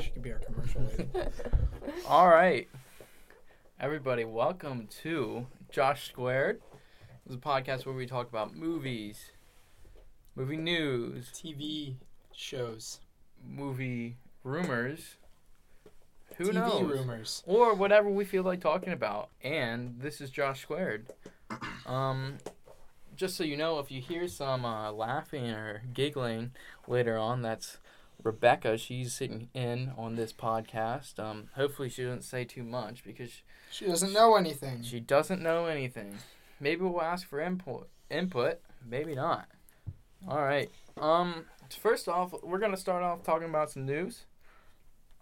She could be our commercial lady. All right, everybody, welcome to Josh Squared. This is a podcast where we talk about movies, movie news, TV shows. movie rumors. Who TV knows? rumors. Or whatever we feel like talking about. And this is Josh Squared. Um, just so you know, if you hear some uh, laughing or giggling later on, that's Rebecca. She's sitting in on this podcast. Um, hopefully she doesn't say too much because She doesn't know anything. she doesn't know anything. Maybe we'll ask for input. Input. Maybe not. All right. Um. First off, we're gonna start off talking about some news.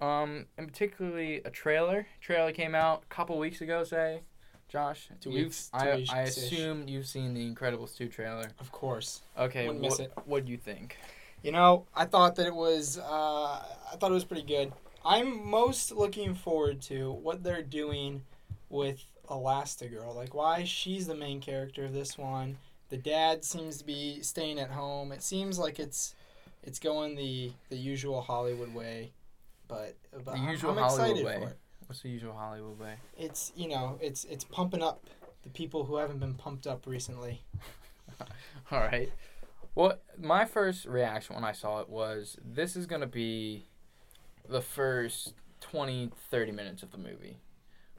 Um, and particularly a trailer. Trailer came out a couple weeks ago. Say, Josh, Two you've- weeks- I. I assume you've seen the Incredibles two trailer. Of course. Okay. Wouldn't What miss it. What do you think? You know, I thought that it was. Uh, I thought it was pretty good. I'm most looking forward to what they're doing with Elastigirl. Like, why she's the main character of this one. The dad seems to be staying at home. It seems like it's it's going the the usual Hollywood way, but, but The I'm- usual I'm Hollywood excited way. for it. What's the usual Hollywood way? It's you know it's it's pumping up the people who haven't been pumped up recently. All right. Well, my first reaction when I saw it was this is going to be the first 20, 30 minutes of the movie.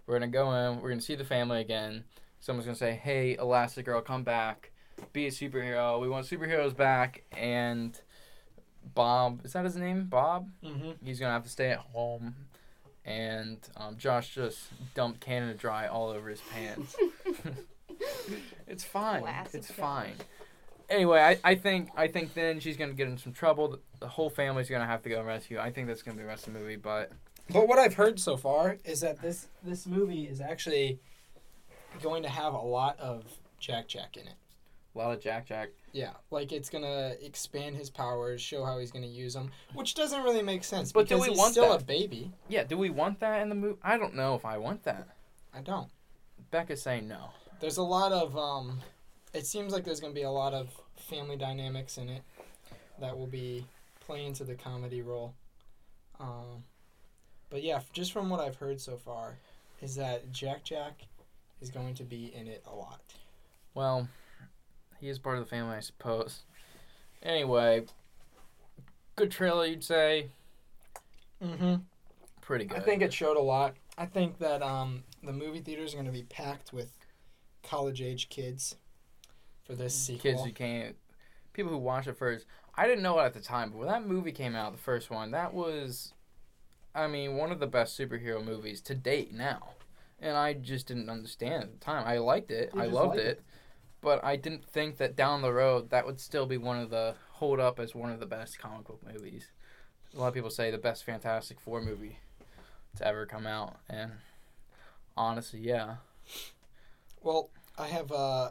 We're going to go in, we're going to see the family again. Someone's going to say, hey, Elastigirl, come back. Be a superhero. We want superheroes back. And Bob, is that his name? Bob? Mm-hmm. He's going to have to stay at home. And um, Josh just dumped Canada Dry all over his pants. it's fine. Classic it's Josh. Anyway, I, I think I think then she's gonna get in some trouble. The, whole family's gonna have to go and rescue. I think that's gonna be the rest of the movie. But But what I've heard so far is that this this movie is actually going to have a lot of Jack Jack in it. a lot of Jack Jack. Yeah, like it's gonna expand his powers, show how he's gonna use them, which doesn't really make sense But do we he's want still that? a baby. Yeah, do we want that in the movie? I don't know if I want that. I don't. Becca's saying no. There's a lot of um. It seems like there's gonna be a lot of family dynamics in it that will be playing to the comedy role. Um, but yeah, just from what I've heard so far, is that Jack Jack is going to be in it a lot. Well, he is part of the family, I suppose. Anyway, good trailer, you'd say. Mm-hmm. Pretty good. I think it showed a lot. I think that um, the movie theaters are going to be packed with college age kids for this sequel. kids who can't people who watch it first. I didn't know it at the time but when that movie came out the first one that was i mean one of the best superhero movies to date now. And i just didn't understand at the time. I liked it. You i loved like it, it. but i didn't think that down the road that would still be one of the hold up as one of the best comic book movies. A lot of people say the best fantastic four movie to ever come out. And honestly yeah. Well, I have. Uh,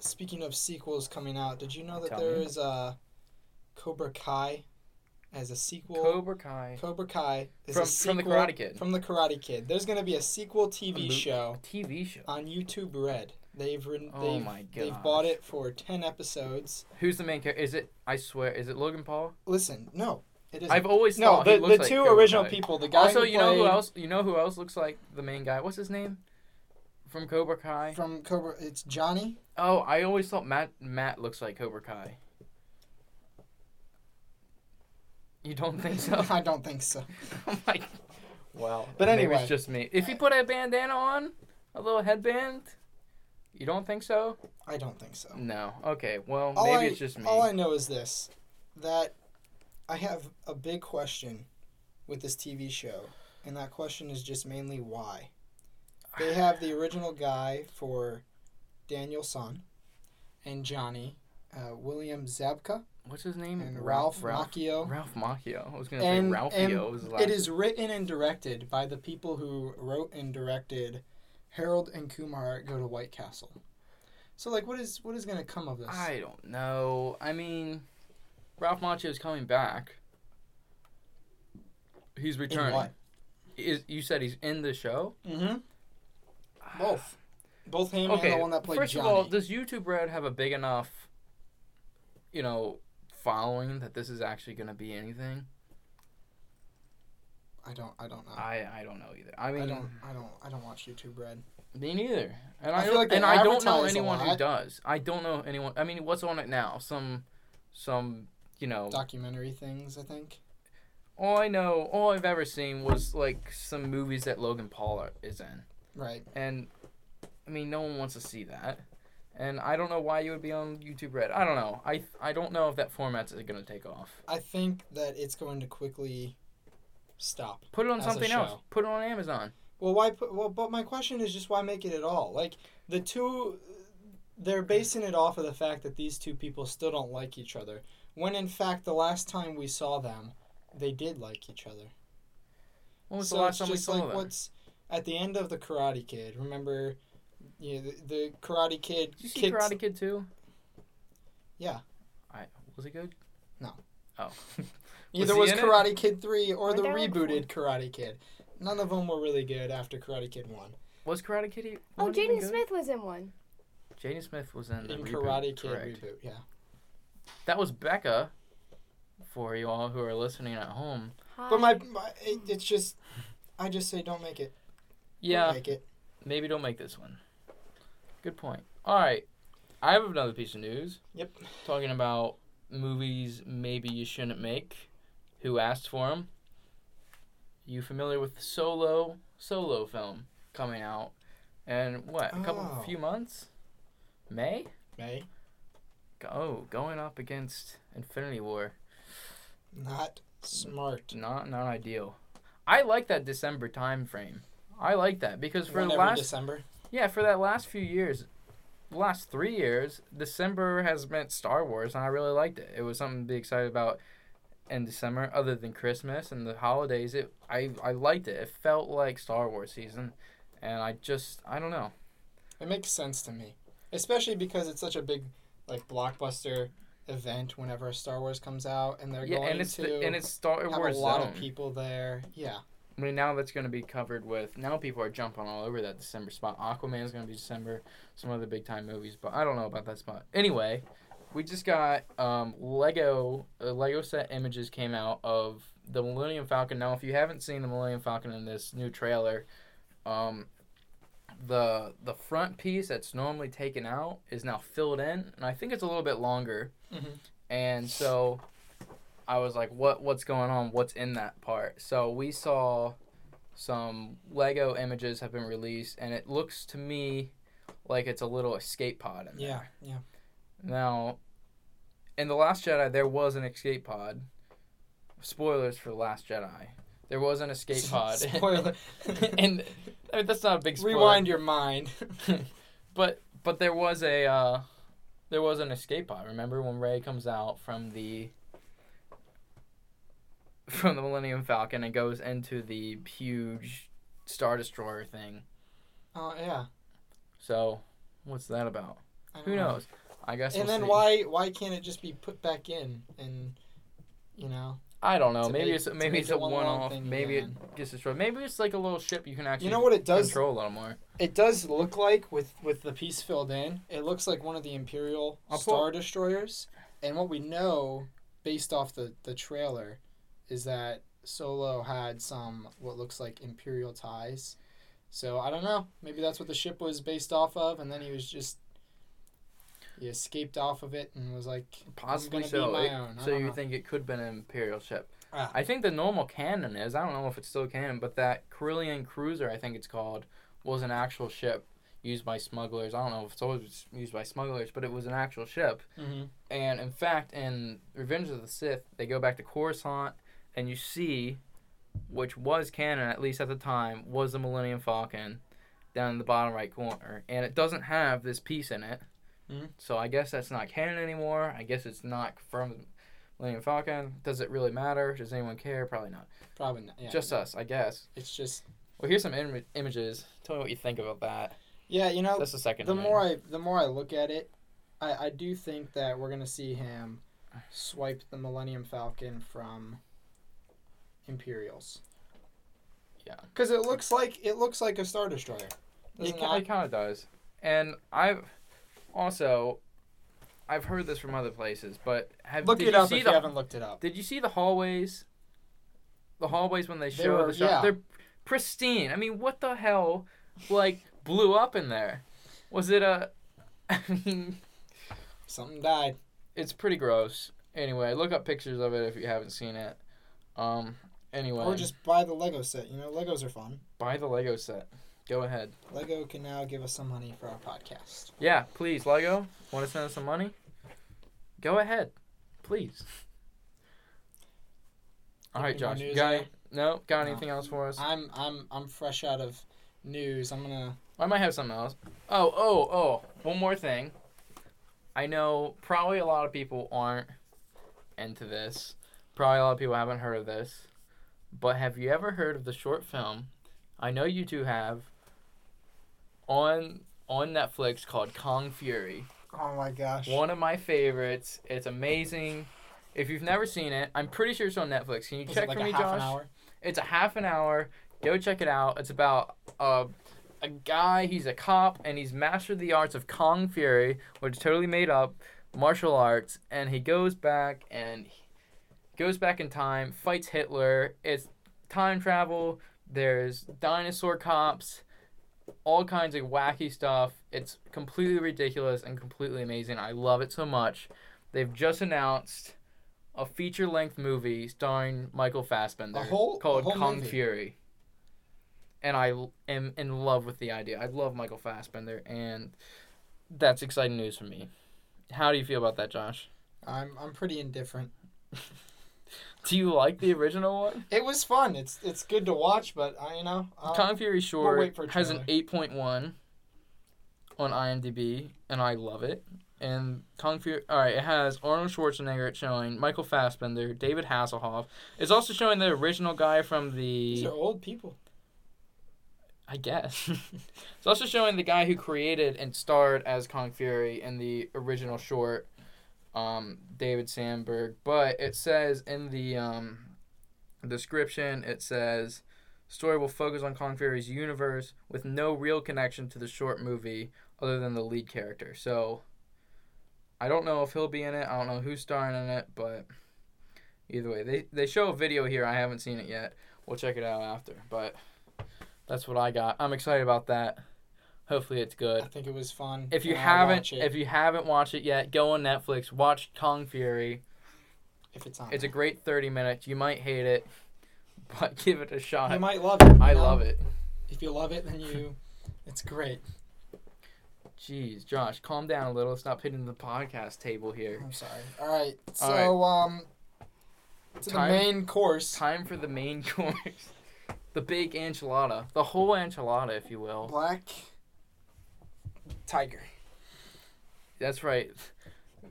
speaking of sequels coming out, did you know that Tell there me. is uh, Cobra Kai as a sequel? cobra kai Cobra Kai is From- a from the Karate Kid. From the Karate Kid. There's going to be a sequel TV mo- show tv show on YouTube Red. They've written. Oh they've, my They've gosh. bought it for ten episodes. Who's the main character? Is it? I swear, is it Logan Paul? Listen, no, it isn't. I've always no, thought he the, looks the like two Cobra original Kai. people. The guy Also, who you know who played else? You know who else looks like the main guy? What's his name? From Cobra Kai. from Cobra. It's Johnny. Oh, I always thought Matt Matt looks like Cobra Kai. You don't think so? I don't think so. Oh I'm like, well, But maybe anyway. it's just me. If he put a bandana on, a little headband, you don't think so? I don't think so. No. Okay. Well, All maybe I, it's just me. All I know is this: that I have a big question with this TV show, and that question is just mainly why. They have the original guy for Daniel Son and Johnny, uh, William Zabka, What's his name? and Ralph, Ralph. Macchio. Ralph Macchio. I was gonna And, say Ralphio was the last. it is written and directed by the people who wrote and directed Harold and Kumar Go to White Castle. So, like, what is what is going to come of this? I don't know. I mean, Ralph Macchio is coming back. He's returning. what? Is you said he's in the show? Mm-hmm. Both. Both him Okay. and the one that played First Johnny. of all, does YouTube Red have a big enough, you know, following that this is actually going to be anything? I don't. I don't know. I I don't know either. I I, mean, don't. I don't. I don't watch YouTube Red. me neither. And I I, feel don't- like and I don't know anyone who does. I don't know anyone. I mean, what's on it now? Some some you know. Documentary things. I think. All I know, all I've ever seen was like some movies that Logan Paul is in, Right. and I mean, no one wants to see that. And I don't know why you would be on YouTube Red. I don't know. I I don't know if that format's gonna take off. I think that it's going to quickly stop. Put it on something else. Put it on Amazon. Well, why put? Well, but my question is just why make it at all? Like the two, they're basing it off of the fact that these two people still don't like each other. When in fact, the last time we saw them, they did like each other. When was so the last time we saw like them? what's at the end of the Karate Kid. Remember, you know, the, the Karate Kid. Did you see kicked- Karate Kid too? Yeah. I was it good? No. Oh. Either he was in it? Karate Kid three or the Weren't there like rebooted Karate Kid. None of them were really good after Karate Kid one. was Karate Kid? Oh, one Jaden? Smith was in one. Jaden Smith was in the In reboot, Karate Kid correct. reboot, yeah. That was Becca. For you all who are listening at home. Hi. But my, my it, it's just, I just say don't make it. Yeah, make it. maybe don't make this one. Good point. All right, I have another piece of news. Yep. Talking about movies maybe you shouldn't make. Who asked for them? You familiar with the Solo Solo film coming out? And what? A couple, Oh. few months? May? May Oh, going up against Infinity War. not smart. Not not ideal. I like that December time frame. I like that because for One the last December. yeah for that last few years, the last three years, December has meant Star Wars, and I really liked it. It was something to be excited about in December, other than Christmas and the holidays. It I I liked it. It felt like Star Wars season, and I just I don't know. It makes sense to me, especially because it's such a big, like blockbuster event whenever Star Wars comes out, and they're yeah, going and it's to the, and it's Star Wars have a lot zone. of people there. Yeah. I mean, now that's going to be covered with. Now people are jumping all over that December spot. Aquaman is going to be December. Some other big time movies, but I don't know about that spot. Anyway, we just got um, Lego. Uh, Lego set images came out of the Millennium Falcon. Now, if you haven't seen the Millennium Falcon in this new trailer, um, the the front piece that's normally taken out is now filled in, and I think it's a little bit longer. Mhm. And so I was like, "What? What's going on? What's in that part?" So we saw some Lego images have been released, and it looks to me like it's a little escape pod in there. Yeah. Yeah. Now, in the Last Jedi, there was an escape pod. Spoilers for the Last Jedi. There was an escape pod. Spoiler. and I mean, that's not a big spoiler. Rewind your mind. but but there was a uh, there was an escape pod. Remember when Rey comes out from the from the Millennium Falcon and goes into the huge Star Destroyer thing. Oh yeah. So, what's that about? Who know. knows? I guess. And we'll then see. why why can't it just be put back in and you know I don't know. Maybe make- it's maybe it's a one, off. Maybe it gets destroyed. Maybe it's like a little ship you can actually you know what it does control a little more. it does look like with with the piece filled in it looks like one of the imperial I'll pull- star destroyers and what we know based off the the trailer is that solo had some what looks like imperial ties so i don't know maybe that's what the ship was based off of and then he was just he escaped off of it and was like Possibly so. my It- own. So you know. think it could have been an Imperial ship? Ah. I think the normal canon is. I don't know if it's still canon, but that Corellian cruiser, I think it's called, was an actual ship used by smugglers. I don't know if it's always used by smugglers, but it was an actual ship. mm-hmm. And in fact, in Revenge of the Sith, they go back to Coruscant, and you see, which was canon at least at the time, was the Millennium Falcon down in the bottom right corner, and it doesn't have this piece in it. Mhm. So I guess that's not canon anymore. I guess it's not confirmed. Millennium Falcon. Does it really matter? Does anyone care? Probably not. probably not yeah Just us, I guess. it's just Well, here's some Im- images. Tell me what you think about that. yeah you know That's the second. the image. more I the more I look at it, I, I do think that we're gonna see him swipe the Millennium Falcon from Imperials. Yeah. Because it looks like it looks like a Star Destroyer. It, it it kind of does. And I've also I've heard this from other places, but have Look did it you up see if the you haven't looked it up. did you see the hallways the hallways when they They show were- the shot, yeah. they're pristine. I mean, what the hell, like blew up in there? Was it a? I mean, Something died. it's pretty gross. Anyway, look up pictures of it if you haven't seen it. Um. Anyway, Or just buy the Lego set. You know, Legos are fun. buy the Lego set. Go ahead. Lego can now give us some money for our podcast. Yeah, please, Lego. Want to send us some money? Go ahead, please. All right, Josh. Got any- no? Got No. anything else for us? I'm I'm I'm fresh out of news. I'm gonna. I might have something else. Oh, oh, oh. One more thing. I know probably a lot of people aren't into this. Probably a lot of people haven't heard of this. But have you ever heard of the short film? I know you two have. On on Netflix called Kung Fury. Oh my gosh. One of my favorites. It's amazing. If you've never seen it, I'm pretty sure it's on Netflix. Can you Was check like for a me, half Josh? an hour? It's a half an hour. Go check it out. It's about uh, a guy. He's a cop and he's mastered the arts of Kung Fury, which is totally made up martial arts. And he goes back and he goes back in time, fights Hitler. It's time travel. There's dinosaur cops, all kinds of wacky stuff. It's completely ridiculous and completely amazing. I love it so much. They've just announced a feature length movie starring Michael Fassbender whole- called Kung movie? Fury. And I am in love with the idea. I love Michael Fassbender, and that's exciting news for me. How do you feel about that, Josh? I'm I'm pretty indifferent. Do you like the original one? It was fun. It's it's good to watch, but I you know. Uh, Kung Fury short for has an 8.1 on IMDb, and I love it. And Kung Fury, all right, it has Arnold Schwarzenegger showing, Michael Fassbender, David Hasselhoff. It's also showing the original guy from These the, are old people. I guess. it's also showing the guy who created and starred as Kung Fury in the original short, um, David Sandberg. But it says in the um, description, it says, story will focus on Kung Fury's universe with no real connection to the short movie other than the lead character. So, I don't know if he'll be in it. I don't know who's starring in it, but either way, they they show a video here. I haven't seen it yet. We'll check it out after. But that's what I got. I'm excited about that. Hopefully, it's good. I think it was fun. If you haven't, if you haven't watched it yet, go on Netflix. Watch Kung Fury. if it's on, It's a great 30 minutes. You might hate it, but give it a shot. you might love it. I love it. If you love it, then you, it's great. Jeez, Josh, calm down a little. Stop hitting the podcast table here. I'm sorry. All right. So All um, to Time- the main course. Time for the main course. The big enchilada. The whole enchilada, if you will. Black Tiger. That's right.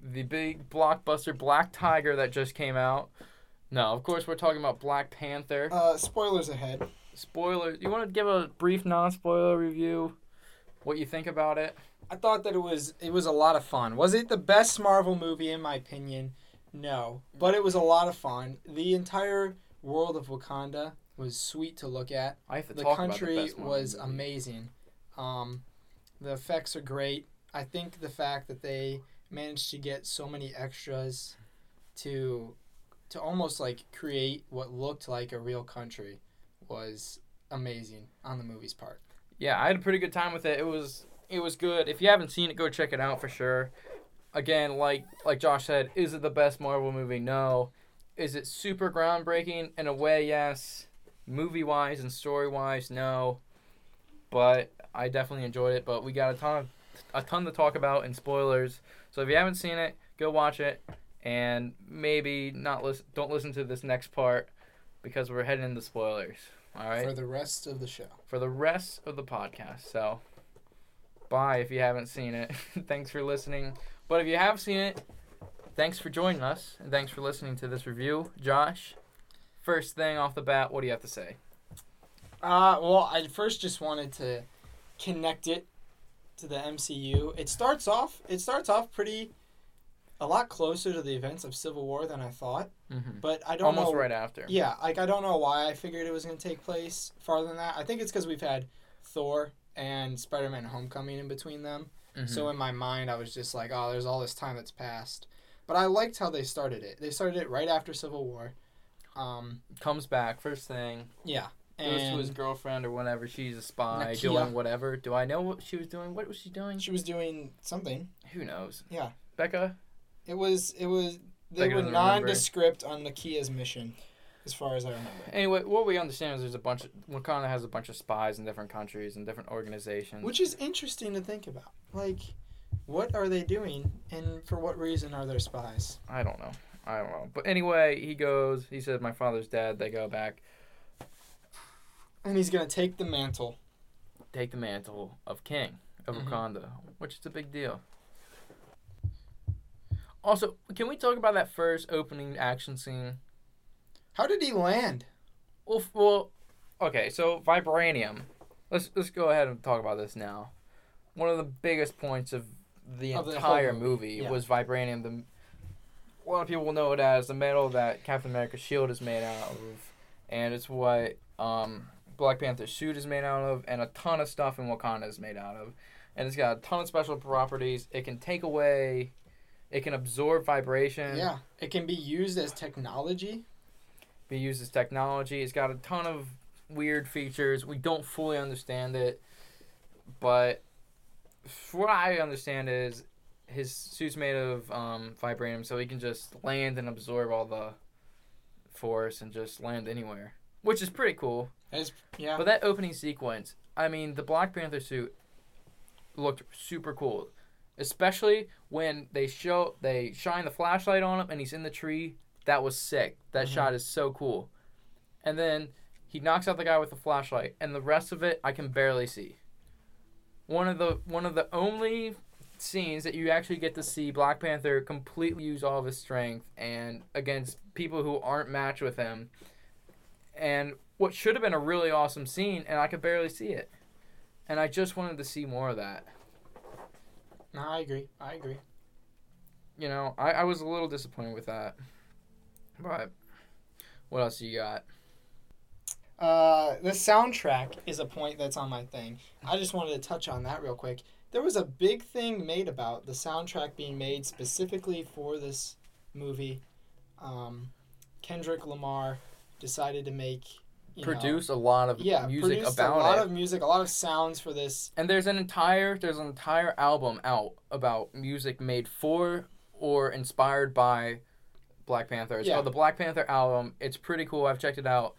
The big blockbuster Black Tiger that just came out. No, of course we're talking about Black Panther. Uh, spoilers ahead. Spoilers. You want to give a brief non-spoiler review? What you think about it? I thought that it was it was a lot of fun. Was it the best Marvel movie in my opinion? No, but it was a lot of fun. The entire world of Wakanda was sweet to look at. I have to The talk country about the best Marvel was movie. amazing. Um, the effects are great. I think the fact that they managed to get so many extras to to almost like create what looked like a real country was amazing on the movie's part. Yeah, I had a pretty good time with it. It was it was good. If you haven't seen it, go check it out for sure. Again, like like Josh said, is it the best Marvel movie? No. Is it super groundbreaking in a way? Yes. Movie wise and story wise, no. But I definitely enjoyed it. But we got a ton of, a ton to talk about and spoilers. So if you haven't seen it, go watch it and maybe not listen. Don't listen to this next part because we're heading into spoilers. All right For the rest of the show. for the rest of the podcast. So, bye if you haven't seen it. thanks for listening. But if you have seen it, thanks for joining us and thanks for listening to this review. Josh, first thing off the bat, what do you have to say? Uh, well, I first just wanted to connect it to the MCU. It starts off. It starts off pretty, a lot closer to the events of Civil War than I thought. Mm-hmm. But I don't Almost know. right after. Yeah, like I don't know why I figured it was gonna take place farther than that. I think it's because we've had Thor and Spider-Man: Homecoming in between them. Mhm. So in my mind, I was just like, oh, there's all this time that's passed. But I liked how they started it. They started it right after Civil War. Um, Comes back first thing. yeah. Goes to his girlfriend or whatever. She's a spy Nakia. doing whatever. Do I know what she was doing? What was she doing? she was doing something. Who knows? Yeah. Becca. It was. It was. They Becca were doesn't remember. nondescript on Nakia's mission, as far as I remember. Anyway, what we understand is there's a bunch of Wakanda has a bunch of spies in different countries and different organizations. Which is interesting to think about. Like, what are they doing, and for what reason are there spies? I don't know. I don't know. But anyway, he goes. He says, "My father's dead." They go back, And he's gonna take the mantle. take the mantle of king of Mhm. Wakanda, which is a big deal. Also, can we talk about that first opening action scene? How did he land? Well, well, okay. So vibranium. Let's let's go ahead and talk about this now. One of the biggest points of the Of entire whole movie movie, yeah. was vibranium. The a lot of people will know it as the metal that Captain America's shield is made out of, and it's what um, Black Panther's suit is made out of, and a ton of stuff in Wakanda is made out of, and it's got a ton of special properties. It can take away, it can absorb vibration Yeah, it can be used as technology. be used as technology. It's got a ton of weird features. We don't fully understand it, but what I understand is his suit's made of um, vibranium, so he can just land and absorb all the force and just land anywhere, which is pretty cool. As yeah, But that opening sequence, I mean, the Black Panther suit looked super cool, especially when they show they shine the flashlight on him and he's in the tree. That was sick. That Mhm. shot is so cool. And then he knocks out the guy with the flashlight, and the rest of it I can barely see. One of the one of the only scenes that you actually get to see Black Panther completely use all of his strength and against people who aren't matched with him. And what should have been a really awesome scene, and I could barely see it. And I just wanted to see more of that. no, I agree. I agree. You know, I, I was a little disappointed with that. But what else you got? Uh, the soundtrack is a point that's on my thing. I just wanted to touch on that real quick. There was a big thing made about the soundtrack being made specifically for this movie. Um, Kendrick Lamar decided to make you know, Produce a lot of yeah, music about a lot it. of music, a lot of sounds for this. and there's an entire there's an entire album out about music made for or inspired by Black Panther. It's Yeah. called the Black Panther album. It's pretty cool. I've checked it out.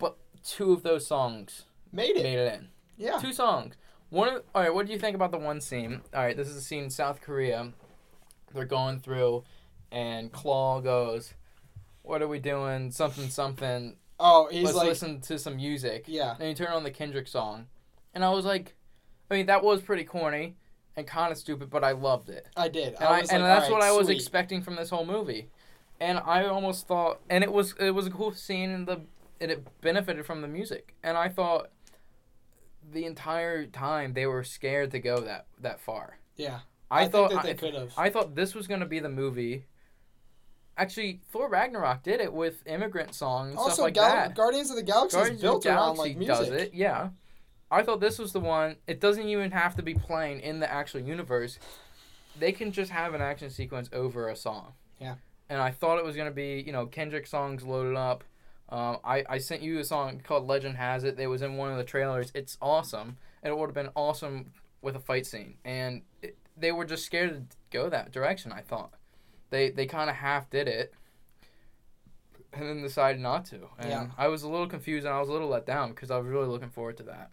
But two of those songs Made it, made it in. yeah. Two songs. One of all right. What do you think about the one scene? All right, this is a scene in South Korea. They're going through, and Claw goes, "What are we doing? Something, something. Oh, he's Let's like, listen to some music." yeah, And you turn on the Kendrick song, and I was like, I mean, that was pretty corny and kind of stupid, but I loved it. I did. And, I, was and like, that's "Alright, what I was sweet." expecting from this whole movie. And I almost thought, and it was it was a cool scene, and the and it benefited from the music. And I thought the entire time they were scared to go that that far. Yeah, I, I, thought they could have. I thought this was gonna be the movie. Actually, Thor Ragnarok did it with immigrant song and Also, stuff like Gal- that. Guardians of the Galaxy Guardians is built the around like music. does it, yeah. I thought this was the one. It doesn't even have to be playing in the actual universe. They can just have an action sequence over a song. Yeah. And I thought it was gonna be, you know, Kendrick songs loaded up. Um, I I sent you a song called "Legend Has It." It was in one of the trailers. It's awesome, and it would have been awesome with a fight scene. And it, they were just scared to go that direction. I thought they they kind of half did it, and then decided not to. And Yeah. I was a little confused and I was a little let down because I was really looking forward to that.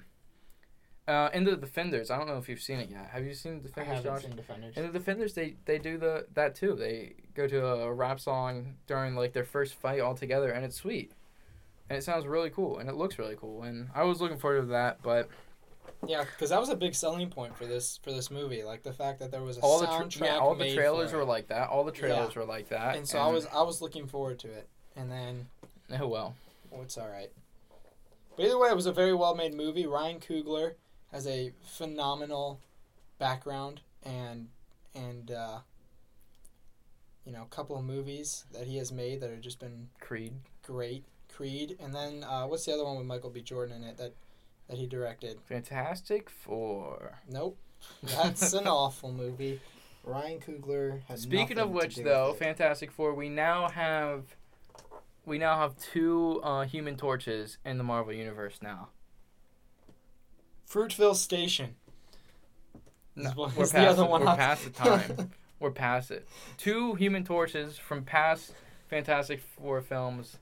Uh, in the Defenders, I don't know if you've seen it yet. Have you seen the I Defenders, haven't Josh? seen Defenders. In the Defenders, they they do the that too. They go to a rap song during like their first fight all together, and it's sweet, and it sounds really cool, and it looks really cool, and I was looking forward to that. But Yeah, because that was a big selling point for this for this movie, like the fact that there was a all the soundtrack tra- yeah, all the trailers were like that. All the trailers were like that. and so I was I was looking forward to it, and then oh well. oh, it's all right. But either way, it was a very well made movie. Ryan Coogler has a phenomenal background and and uh, you know a couple of movies that he has made that have just been Creed. great. Creed, and then uh, what's the other one with Michael B. Jordan in it that that he directed? Fantastic Four. Nope, that's an awful movie. Ryan Coogler has. Speaking of which, though. Fantastic Four, we now have we now have two uh, Human Torches in the Marvel universe now. Fruitvale Station. No, we're is the other it. one We're up. past the time. we're past it. Two Human Torches from past Fantastic Four films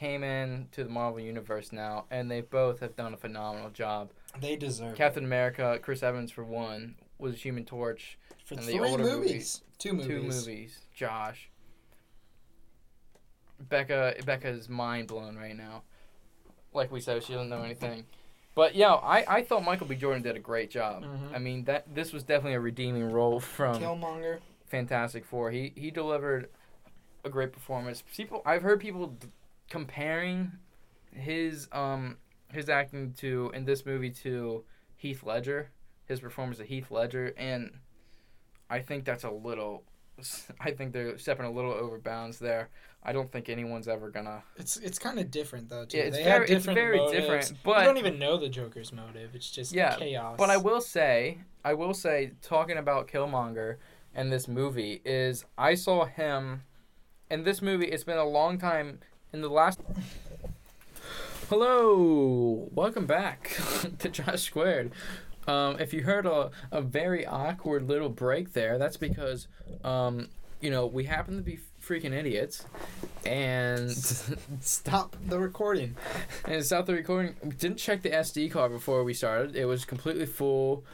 came in to the Marvel universe now, and they both have done a phenomenal job. They deserve Captain America, Chris Evans for one, was Human Torch. for and the three older movies. movies. Two movies. Two movies. Josh. Becca Becca is mind blown right now. Like we said, she doesn't know anything. But yeah, I, I thought Michael B. Jordan did a great job. Mhm. I mean that this was definitely a redeeming role from Killmonger. Fantastic Four. He he delivered a great performance. People I've heard people d- comparing his um his acting to in this movie to Heath Ledger, his performance to Heath Ledger, and I think that's a little. I think they're stepping a little over bounds there. I don't think anyone's ever gonna. It's it's kind of different though too. Yeah, it's they very, have it's different very motives. different. you don't even know the Joker's motive. It's just Yeah, chaos. But I will say, I will say, talking about Killmonger and this movie is I saw him in this movie. It's been a long time. In the last. Hello, welcome back to Josh Squared. Um, if you heard a, a very awkward little break there, that's because, um, you know, we happen to be freaking idiots, and Stop the recording. and stop the recording. We didn't check the SD card before we started. It was completely full,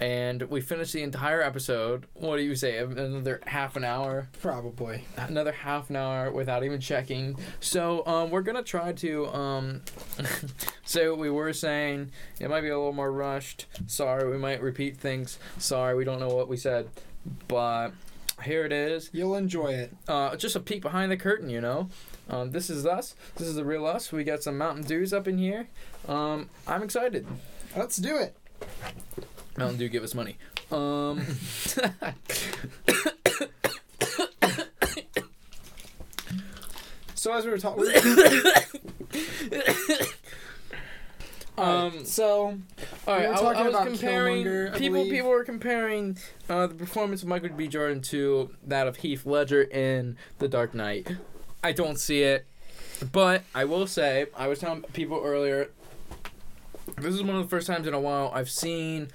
and we finished the entire episode. What do you say? Another half an hour, Probably. another half an hour without even checking. So um, we're gonna try to um, say what we were saying. It might be a little more rushed. Sorry, we might repeat things. Sorry, we don't know what we said, but here it is. You'll enjoy it. Uh, just a peek behind the curtain, you know. Um, this is us. This is the real us. We got some Mountain Dews up in here. Um, I'm excited. Let's do it. Mountain Dew, give us money. Um, So as we were talking, um, so all right. were I, talking I was about comparing Killmonger, I people. believe. People were comparing uh, the performance of Michael B. Jordan to that of Heath Ledger in The Dark Knight. I don't see it, but I will say I was telling people earlier. This is one of the first times in a while I've seen,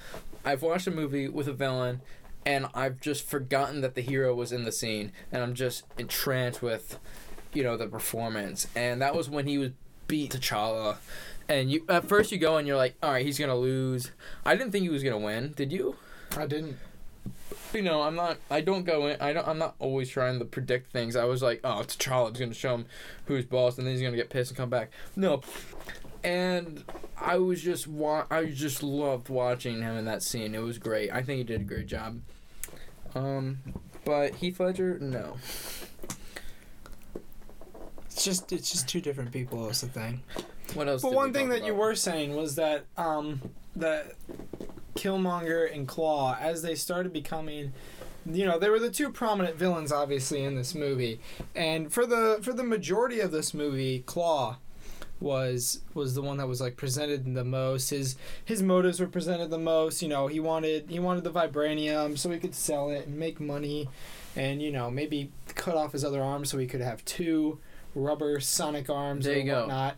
I've watched a movie with a villain, and I've just forgotten that the hero was in the scene, and I'm just entranced with, you know, the performance. And that was when he was beat T'Challa, and you at first you go and you're like, all right, he's gonna lose. I didn't think he was gonna win. Did you? I didn't. You know, I'm not. I don't go in. I don't. I'm not always trying to predict things. I was like, oh, T'Challa's gonna show him who's boss, and then he's gonna get pissed and come back. No, and I was just wa- I just loved watching him in that scene. It was great. I think he did a great job. Um, but Heath Ledger, no. It's just it's just two different people. Is the thing. What else? But did one we thing talk that you were saying was that um that Killmonger and Claw, as they started becoming, you know, they were the two prominent villains, obviously, in this movie. And for the for the majority of this movie, Claw was was the one that was like presented the most. His his motives were presented the most. You know, he wanted he wanted the vibranium so he could sell it and make money, and you know maybe cut off his other arm so he could have two rubber sonic arms There or you go. whatnot.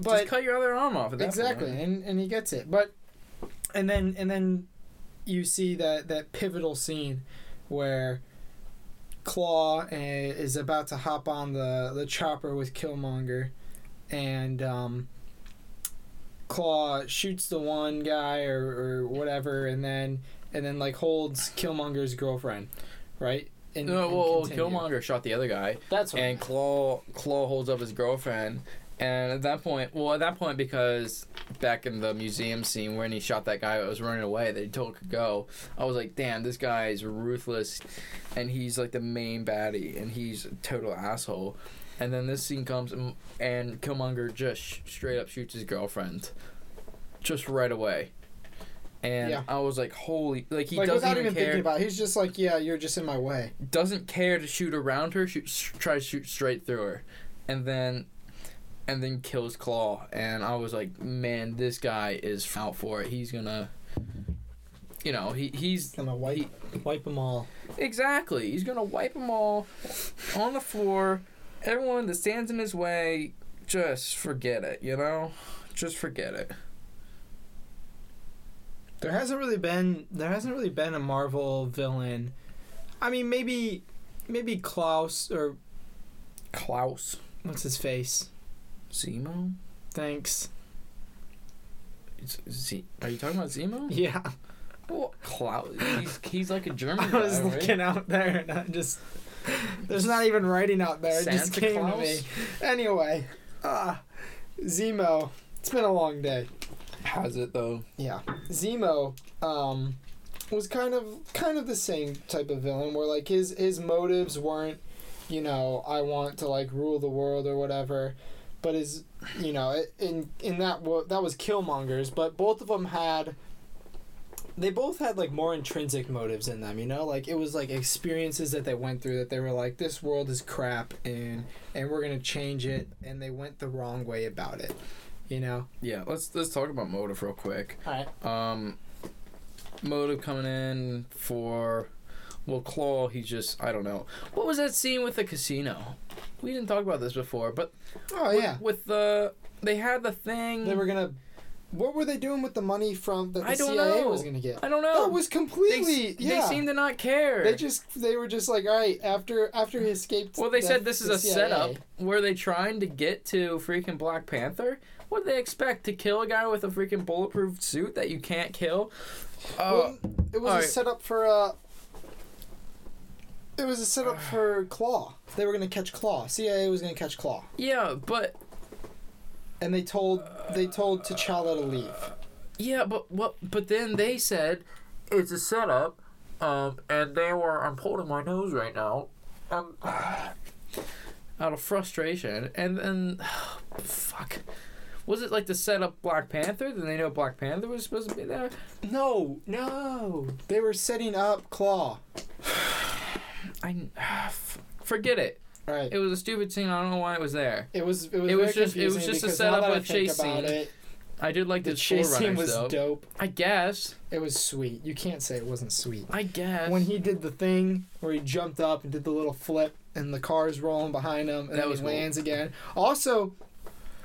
just cut your other arm off. At that exactly point. and and he gets it but and then and then you see that that pivotal scene where claw uh, is about to hop on the the chopper with killmonger and um claw shoots the one guy or, or whatever and then and then like holds killmonger's girlfriend right and, No, and well, continue. Killmonger shot the other guy. that's what and Claw Claw holds up his girlfriend. And at that point, well, at that point, because back in the museum scene when he shot that guy that was running away, that he told could go, I was like, damn, this guy is ruthless, and he's like the main baddie, and he's a total asshole. And then this scene comes, and, and Killmonger just sh- straight up shoots his girlfriend, just right away. And Yeah. I was like, holy, like he like doesn't without even even care thinking about it, he's just like yeah you're just in my way doesn't care to shoot around her, shoot, tries to shoot straight through her, and then, and then kills Claw. And I was like, man, this guy is out for it. He's gonna, you know, he he's gonna wipe he, wipe them all exactly. He's gonna wipe them all on the floor, everyone that stands in his way, just forget it. You know, just forget it. There hasn't really been there hasn't really been a Marvel villain. I mean, maybe maybe Klaus or Klaus, what's his face? Zemo. Thanks. Z- Are you talking about Zemo? Yeah, Well, Klaus. He's, he's like a German I was guy, right? looking out there and I just there's not even writing out there. It just Santa came to Claus? me. Anyway, ah, Zemo. It's been a long day. Has it though? Yeah, Zemo um, was kind of kind of the same type of villain, where like his his motives weren't, you know, I want to like rule the world or whatever, but his, you know, in in that that was Killmonger's, but both of them had. They both had like more intrinsic motives in them, you know. Like it was like experiences that they went through that they were like, this world is crap, and and we're gonna change it, and they went the wrong way about it, you know. Yeah. Let's let's talk about motive real quick. All right. Um, motive coming in for, well, Claw. he just I don't know. What was that scene with the casino? We didn't talk about this before, but Oh with, yeah. with the they had the thing. They were gonna. What were they doing with the money from that the I don't CIA know. was gonna get? I don't know. That was completely. s- yeah. they seem to not care. They just they were just like, all right, after after he escaped. well, they the- said this is a CIA. setup. Were they trying to get to freaking Black Panther? What do they expect to kill a guy with a freaking bulletproof suit that you can't kill? Uh, Well, it was a alright. setup for uh. It was a setup for Claw. They were gonna catch Claw. CIA was gonna catch Claw, yeah, but and they told they told T'Challa to leave. Yeah, but what? But then they said it's a setup, um, and they were. I'm holding my nose right now, um, out of frustration, and then, fuck, was it like to set up Black Panther? Then they know Black Panther was supposed to be there. No, no, they were setting up Claw. I forget it. Right. It was a stupid scene. I don't know why it was there. It was it was, It was just- it was just a because setup now that with think chase scene. It, I did like the the, chase scene was though. dope. I guess. It was sweet. You can't say it wasn't sweet. I guess. When he did the thing where he jumped up and did the little flip and the car's rolling behind him and That then was he cool. lands again. Also,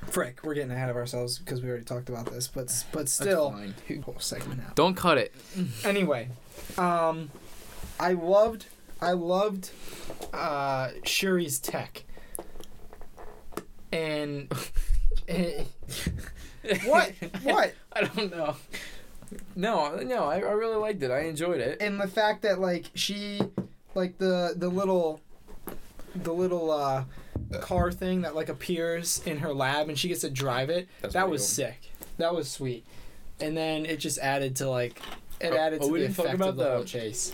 frick, we're getting ahead of ourselves because we already talked about this, but but still, fine. whole segment out. Don't cut it. Anyway, um, I loved I loved uh, Shuri's tech. And What? What? I don't know. No, no, I, I really liked it. I enjoyed it. and the fact that like she like the the little the little uh car thing that like appears in her lab and she gets to drive it That's that was cool. sick that was sweet and then it just added to like it Oh, added oh, to we the effect of the the- whole chase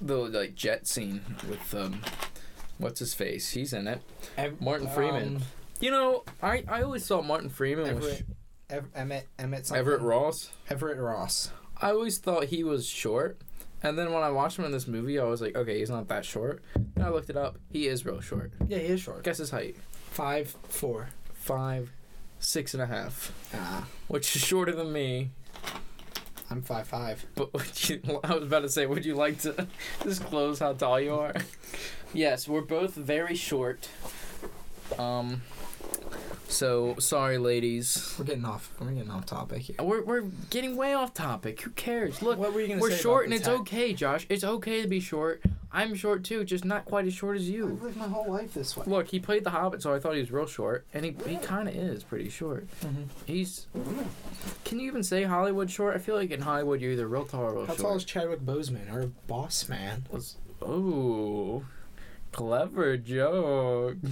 The like jet scene with um, what's his face? He's in it. Ev- Martin Freeman. um, You know, I I always thought Martin Freeman was Everett, Ev- Emmett Emmett something. Everett Ross. Everett Ross I always thought he was short, and then when I watched him in this movie, I was like, okay, he's not that short. And I looked it up. He is real short. yeah he is short Guess his height: five four five, six and a half, ah which is shorter than me. I'm five five But would you, I was about to say, would you like to disclose how tall you are? yes, we're both very short. Um, so sorry, ladies. we're getting off we're getting off topic here We're we're getting way off topic. Who cares? Look, what were you gonna we're say short, and it's okay, Josh. It's okay to be short. I'm short too, just not quite as short as you. I've lived my whole life this way Look, he played the Hobbit, so I thought he was real short, and he he kind of is pretty short. Mhm. He's. Can you even say Hollywood short? I feel like in Hollywood you're either real tall or real How short. How tall is Chadwick Boseman, our boss man? was oh clever joke.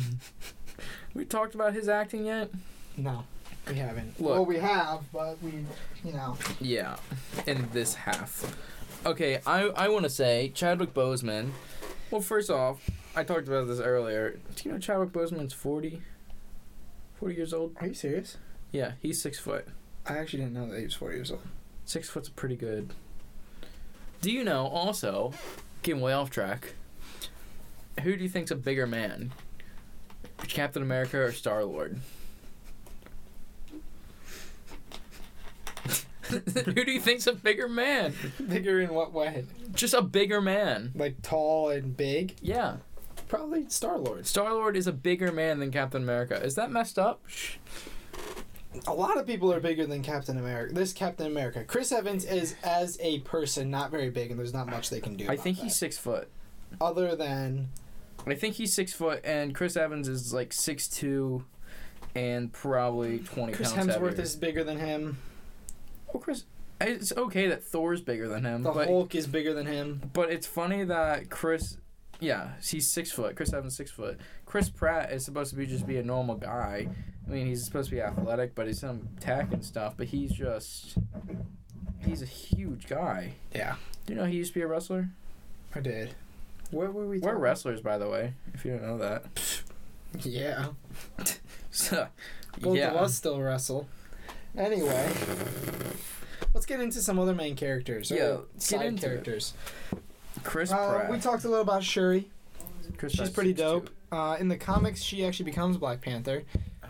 we talked about his acting yet? No, we haven't. Look. Well, we have, but we, you know. Yeah, in this half. Okay, I I want to say Chadwick Boseman. Well, first off, I talked about this earlier. Do you know Chadwick Boseman's 40? 40 years old? Are you serious? Yeah, he's six foot. I actually didn't know that he was 40 years old. Six foot's pretty good. Do you know also, getting way off track, who do you think's a bigger man? Captain America or Star Lord? who do you think's a bigger man? Bigger in what way? Just a bigger man. Like tall and big? Yeah. probably Star Lord. Star Lord is a bigger man than Captain America. Is that messed up? A lot of people are bigger than Captain America. This Captain America. Chris Evans is as a person not very big, and there's not much they can do. I think he's that. six foot. other than I think he's six foot, and Chris Evans is like six two, and probably twenty Chris pounds Hemsworth heavier. is bigger than him. Oh, Chris. It's okay that Thor's bigger than him, The but Hulk is bigger than him. but it's funny that Chris, yeah, he's six foot. Chris Evans six foot. Chris Pratt is supposed to be just be a normal guy. I mean, he's supposed to be athletic, but he's some tech and stuff. But he's just, he's a huge guy. Yeah, Do you know he used to be a wrestler? I did. What were we? We're talking- wrestlers, by the way. If you don't know that. Yeah, So, both yeah. of us still wrestle. Anyway, let's get into some other main characters. or Yeah, get side into it. characters. Chris Uh, Pratt. we talked a little about Shuri. Chris She's Pratt's pretty dope. Uh, in the comics, she actually becomes Black Panther.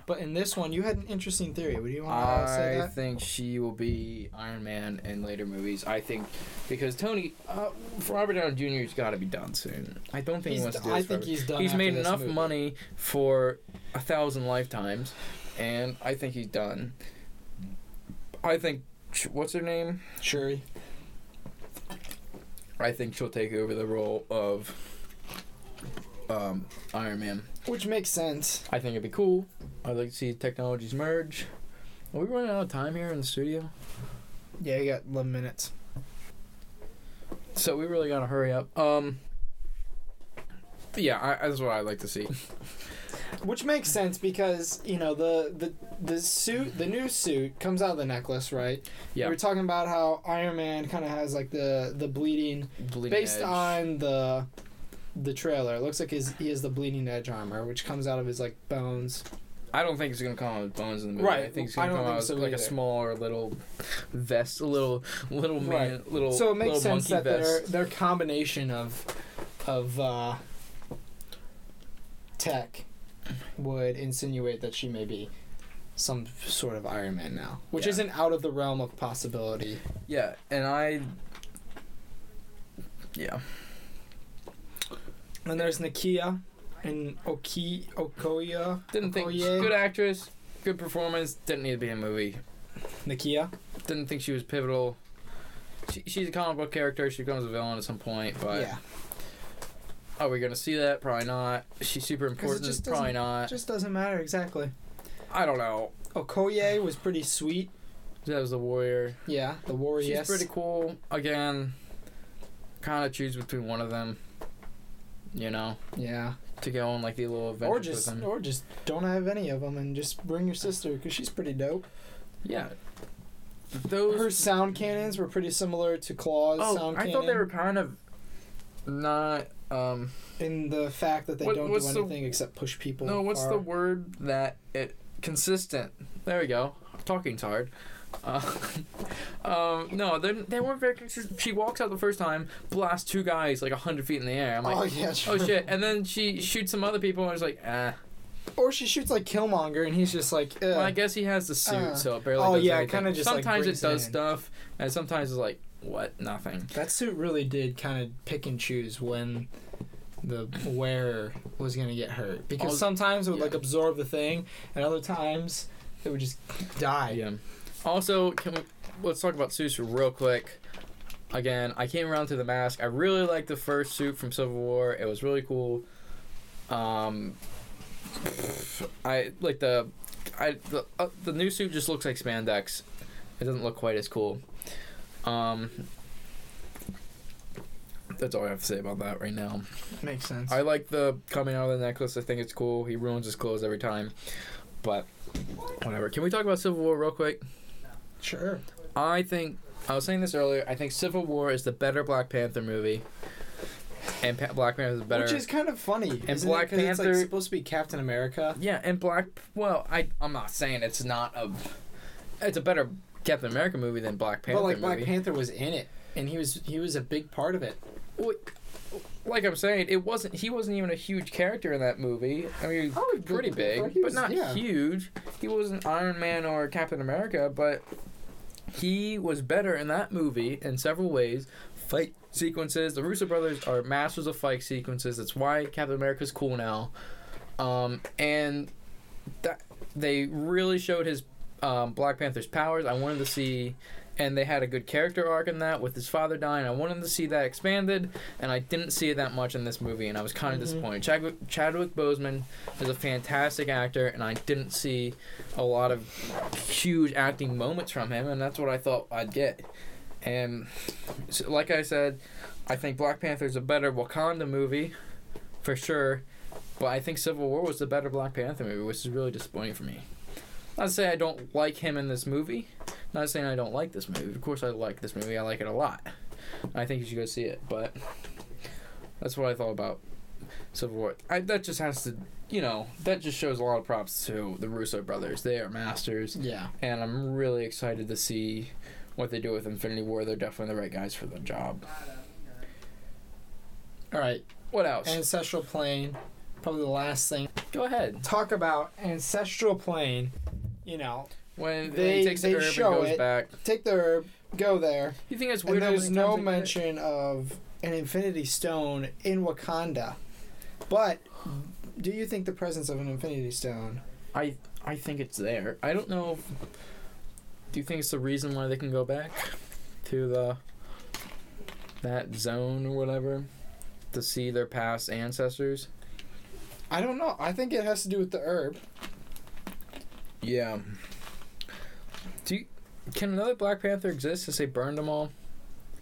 But in this one, you had an interesting theory. Would you want to say I that? think she will be Iron Man in later movies. I think because Tony, uh, Robert Downey Jr.'s got to be done soon. I don't think He's he wants to do I this think forever. he's done. He's made enough movie. money for a thousand lifetimes, and I think he's done. I think what's her name? Shuri. I think she'll take over the role of um, Iron Man. Which makes sense. I think it'd be cool. I'd like to see technologies merge. Are we running out of time here in the studio? Yeah, you got 11 minutes. So we really gotta hurry up. Um. Yeah, I, that's what I'd like to see. Which makes sense because you know the the the suit, the new suit comes out of the necklace, right? Yeah. We were talking about how Iron Man kind of has like the the bleeding, Bleeding based edge. on the the trailer. It looks like his he has the bleeding edge armor, which comes out of his like bones. I don't think it's gonna come out with bones in the movie. Right, I think it's I gonna don't come out so with like a either. smaller little vest, a little little man, little. so it makes sense that their vest. their combination of of uh, tech would insinuate that she may be some sort of Iron Man now, which Yeah. isn't out of the realm of possibility. Yeah, and I. Yeah. And there's Nakia and Oki Okoye. Didn't think Okoye. good actress, good performance. Didn't need to be in a movie. Nakia. Didn't think she was pivotal. She, she's a comic book character. She becomes a villain at some point, but yeah, are we gonna see that? Probably not. She's super important. just Probably not. it just doesn't matter exactly. I don't know. Okoye was pretty sweet. That was the warrior. Yeah, the warrior. She's pretty cool. Again, kind of choose between one of them. You know, Yeah, to go on like the little adventure or just with them. or just don't have any of them and just bring your sister because she's pretty dope. Yeah. Those. Her sound cannons were pretty similar to Klaue's oh, sound I cannon. thought they were kind of not. Um. in the fact that they What- don't do the- anything except push people. No, what's far. the word that it consistent? There we go. Talking's hard. Uh, um, no, they they weren't very consistent. She walks out the first time, blasts two guys like hundred feet in the air. I'm like, oh oh, yeah, true. shit! And then she shoots some other people, and it's like, ah. Or she shoots like Killmonger, and he's just like, Ugh. Well, I guess he has the suit, Uh, so it barely. oh, yeah, anything. kinda just, Sometimes brings it does in. stuff, and sometimes it's like, what? Nothing. that suit really did kind of pick and choose when the wearer was gonna get hurt because Oh, sometimes it would yeah. like absorb the thing, and other times it would just die. Yeah. Also, can we let's talk about suits real quick. Again, I came around to the mask. I really liked the first suit from Civil War. It was really cool. Um, I like the, I the uh, the new suit just looks like spandex. It doesn't look quite as cool. Um, that's all I have to say about that right now. Makes sense. I like the coming out of the necklace. I think it's cool. He ruins his clothes every time, but whatever. Can we talk about Civil War real quick? sure. I think I was saying this earlier. I think Civil War is the better Black Panther movie, and pa- Black Panther is the better. Which is kind of funny. And isn't Black it? 'Cause it's like supposed to be Captain America. yeah, and Black. Well, I I'm not saying it's not a. It's a better Captain America movie than Black Panther but like Black movie. Panther was in it, and he was he was a big part of it. Well, like I'm saying, it wasn't. He wasn't even a huge character in that movie. I mean, Oh, he was pretty big, but he but not yeah. huge. He wasn't Iron Man or Captain America, but he was better in that movie in several ways fight sequences. The Russo brothers are masters of fight sequences. That's why Captain America's cool now. Um, and that they really showed his um, Black Panther's powers. I wanted to see, and they had a good character arc in that with his father dying. I wanted to see that expanded, and I didn't see it that much in this movie, and I was kind of Mhm. disappointed. Chadwick, Chadwick Boseman is a fantastic actor, and I didn't see a lot of huge acting moments from him, and that's what I thought I'd get. And so, like I said, I think Black Panther's a better Wakanda movie, for sure. But I think Civil War was the better Black Panther movie, which is really disappointing for me. Not to say I don't like him in this movie. Not saying I don't like this movie. Of course I like this movie. I like it a lot. I think you should go see it. But that's what I thought about Civil War. I, that just has to, you know, that just shows a lot of props to the Russo brothers. They are masters Yeah. and I'm really excited to see what they do with Infinity War. They're definitely the right guys for the job. All right. What else? Ancestral plane. Probably the last thing. Go ahead. Talk about ancestral plane. You know, When uh, They- he takes they the herb and show goes it. back. take the herb, go there, You think it's weird? there's no mention of an Infinity Stone in Wakanda. But do you think the presence of an Infinity Stone? I I think it's there. I don't know. If, do you think it's the reason why they can go back to the that zone or whatever to see their past ancestors? I don't know. I think it has to do with the herb. Yeah. Do you, can another Black Panther exist since they burned them all?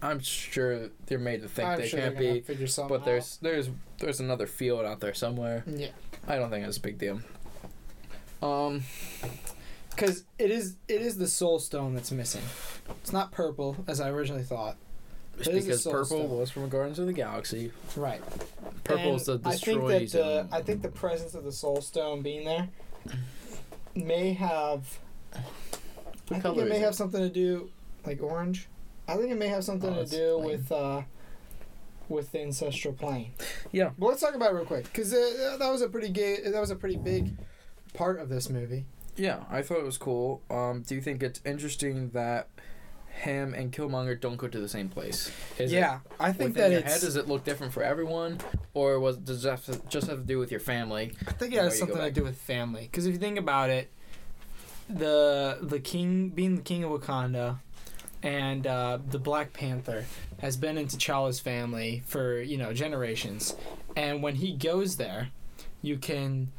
I'm sure they're made to think I'm they sure can't be. figure something But there's there's there's another field out there somewhere. yeah, I don't think it's a big deal. Um, because it is it is the Soul Stone that's missing. It's not purple as I originally thought. just It is because soul purple stone. was from Guardians of the Galaxy. Right. Purple is the And I think that the. I think the presence of the Soul Stone being there may have. I think it may have it? something to do, like orange. I think it may have something Oh, to do lame. with uh, with the ancestral plane. Yeah. But let's talk about it real quick because uh, that was a pretty gay. That was a pretty big part of this movie. Yeah, I thought it was cool. Um, do you think it's interesting that him and Killmonger don't go to the same place? Is it yeah, I think that your it's. head, does it look different for everyone, or was does it have to, just have to do with your family? I think it has something to do with family. Because if you think about it, the the king being the king of Wakanda, and uh, the Black Panther has been in T'Challa's family for you know generations, and when he goes there, you can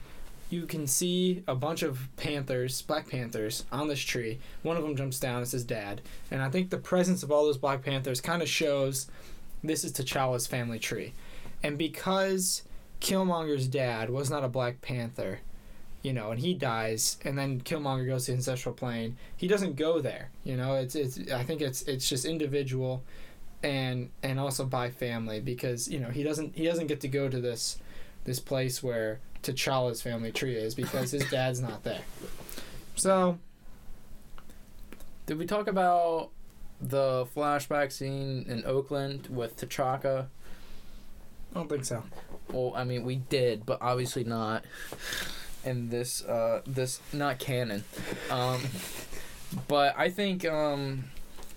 you can see a bunch of panthers, Black Panthers, on this tree. One of them jumps down. It's his dad, and I think the presence of all those Black Panthers kind of shows this is T'Challa's family tree, and because Killmonger's dad was not a Black Panther, you know, and he dies, and then Killmonger goes to the ancestral plane. He doesn't go there, you know. It's it's. I think it's it's just individual, and and also by family because you know he doesn't he doesn't get to go to this this place where T'Challa's family tree is because his dad's not there. So Did we talk about the flashback scene in Oakland with T'Chaka? I don't think so. Well, I mean, we did, but obviously not in this uh this not canon. Um but I think um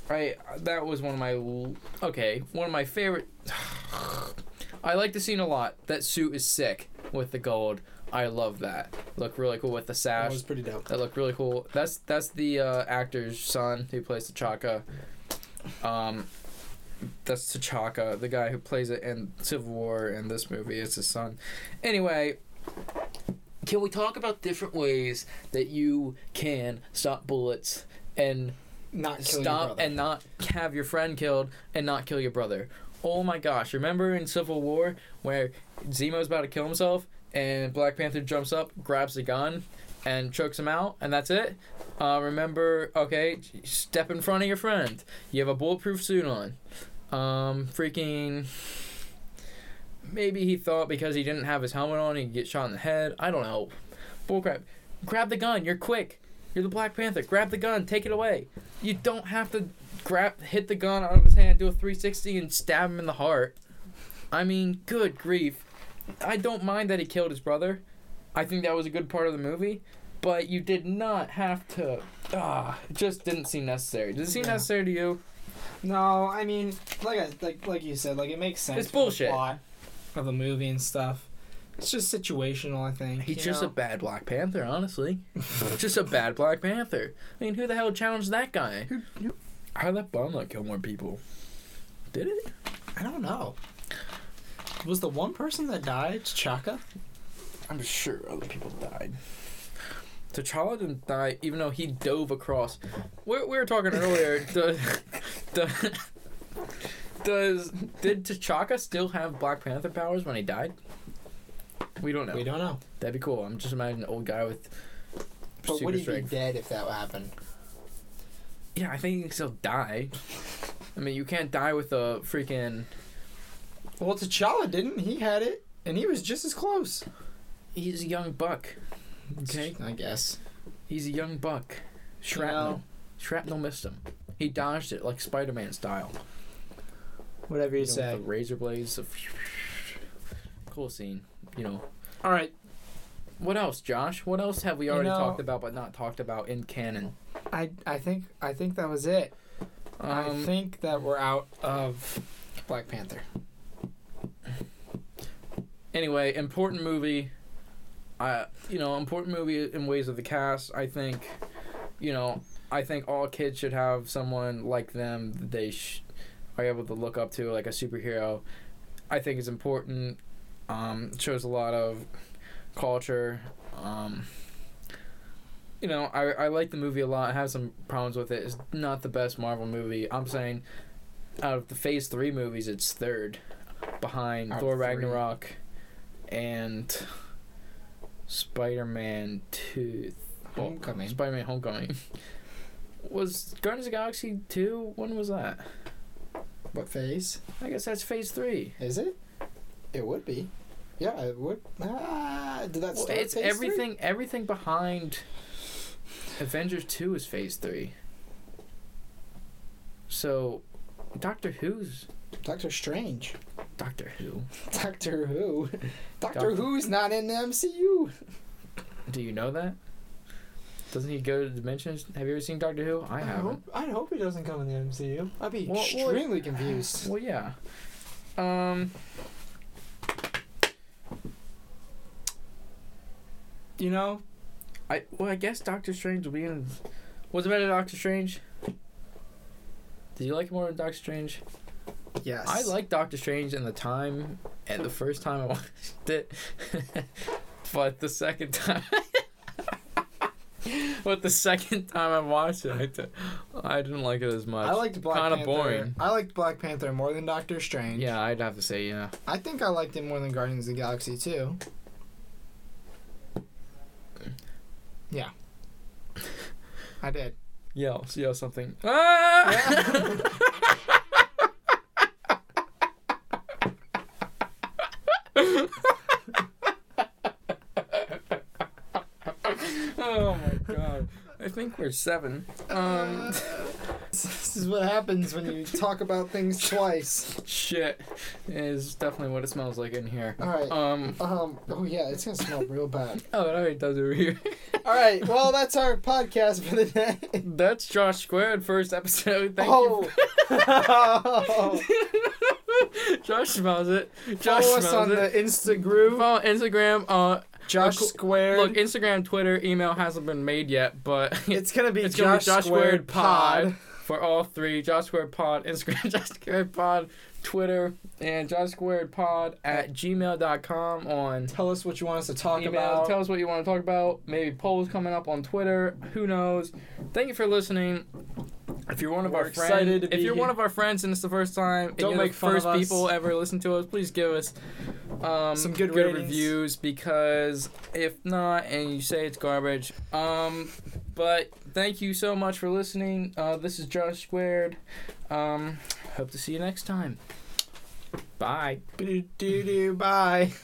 I that was one of my okay, one of my favorite I like the scene a lot. That suit is sick with the gold. I love that. Look really cool with the sash. That was pretty dope. That looked really cool. That's that's the uh, actor's son who plays T'Chaka. Um, that's T'Chaka, the guy who plays it in Civil War and this movie. It's his son. Anyway, can we talk about different ways that you can stop bullets and Not kill stop and not have your friend killed and not kill your brother? Oh my gosh! Remember in Civil War where Zemo's about to kill himself and Black Panther jumps up, grabs the gun, and chokes him out, and that's it. Uh, remember, okay, step in front of your friend. You have a bulletproof suit on. Um, freaking. Maybe he thought because he didn't have his helmet on, he'd get shot in the head. I don't know. Bullcrap. Grab the gun. You're quick. You're the Black Panther. Grab the gun. Take it away. You don't have to grab, hit the gun out of his hand, do a 360, and stab him in the heart. I mean, good grief. I don't mind that he killed his brother. I think that was a good part of the movie. But you did not have to. Ah, it just didn't seem necessary. Did it seem Yeah. necessary to you? No, I mean, like I like like you said, like it makes sense. It's for the bullshit. plot of the movie and stuff. It's just situational, I think. He's just know? a bad Black Panther, honestly. just a bad Black Panther. I mean, who the hell challenged that guy? Who- who- How did that bomb not kill more people? Did it? I don't know. Was the one person that died Chaka? I'm sure other people died. T'Challa didn't die, even though he dove across. We, we were talking earlier. Does, does, does did T'Chaka still have Black Panther powers when he died? We don't know. We don't know. That'd be cool. I'm just imagining an old guy with But would he strength. be dead if that happened? Yeah, I think he can still die. I mean, you can't die with a freaking. Well, T'Challa didn't. He had it, and he was just as close. He's a young buck. Okay, I guess. he's a young buck. Shrapnel. Shrapnel missed him. He dodged it like Spider-Man style. Whatever you You know, say. razor blades. Of... Cool scene. You know. All right. What else, Josh? What else have we You already know- talked about but not talked about in canon? I I think I think that was it. I Um, think that we're out of Black Panther. anyway, important movie. Uh, you know, important movie in ways of the cast. I think, you know, I think all kids should have someone like them that they sh- are able to look up to, like a superhero. I think it's important. Um, shows a lot of culture. Um, you know, I I like the movie a lot. I have some problems with it. It's not the best Marvel movie. I'm saying, out of the Phase Three movies, it's third, behind Out Thor. Ragnarok, and Spider Man Two. Homecoming. Spider Man Homecoming. Was Guardians of the Galaxy two? When was that? What phase I guess that's Phase Three. is it? It would be. Yeah, it would. Ah, did that Well, start? it's phase three? everything. Everything behind Avengers Two is Phase Three. So, Doctor Who's Doctor Strange. Doctor Who? Doctor Who. Doctor Doctor- Who's not in the MCU. Do you know that? Doesn't he go to dimensions? Have you ever seen Doctor Who? I haven't. hope, I hope he doesn't come in the MCU. I'd be Well, well, extremely confused. Well, yeah. Um. You know, I well, I guess Doctor Strange will be in. Was it better Doctor Strange? Did you like it more than Doctor Strange? yes. I like Doctor Strange in the time and the first time I watched it, but the second time, but the second time I watched it, I, d- I didn't like it as much. I liked Black Kinda Panther. boring. I liked Black Panther more than Doctor Strange. Yeah, I'd have to say yeah. I think I liked it more than Guardians of the Galaxy too. Yeah. I did. Yell, yell something. Ah! oh my god. I think we're seven. Um, this is what happens when you talk about things twice. shit is definitely what it smells like in here. All right. Um, Um. Oh yeah, it's gonna smell real bad. oh, it already does over here. Right. Well, that's our podcast for the day. That's Josh Squared, first episode. Thank oh. you. Josh smells it. Josh Follow us on it. the Instagram. Follow Instagram. Uh, Josh cool- Squared. look, Instagram, Twitter, email hasn't been made yet, but it's gonna be it's Josh, gonna be Josh Squared Squared Pod. Pod for all three. Josh Squared Pod, Instagram, Josh Squared Pod, Twitter, and Josh Squared Pod at gmail.com on Tell us what you want us to talk email. about. Tell us what you want to talk about. Maybe polls coming up on Twitter. Who knows? Thank you for listening. If you're one of We're our friends, if you're here. one of our friends and it's the first time, and Don't you're make the fun of first us. people ever listen to us, please give us um, Some good ratings. reviews because if not, and you say it's garbage, um, but thank you so much for listening. Uh, this is Josh Squared. Um, hope to see you next time. Bye. Bye.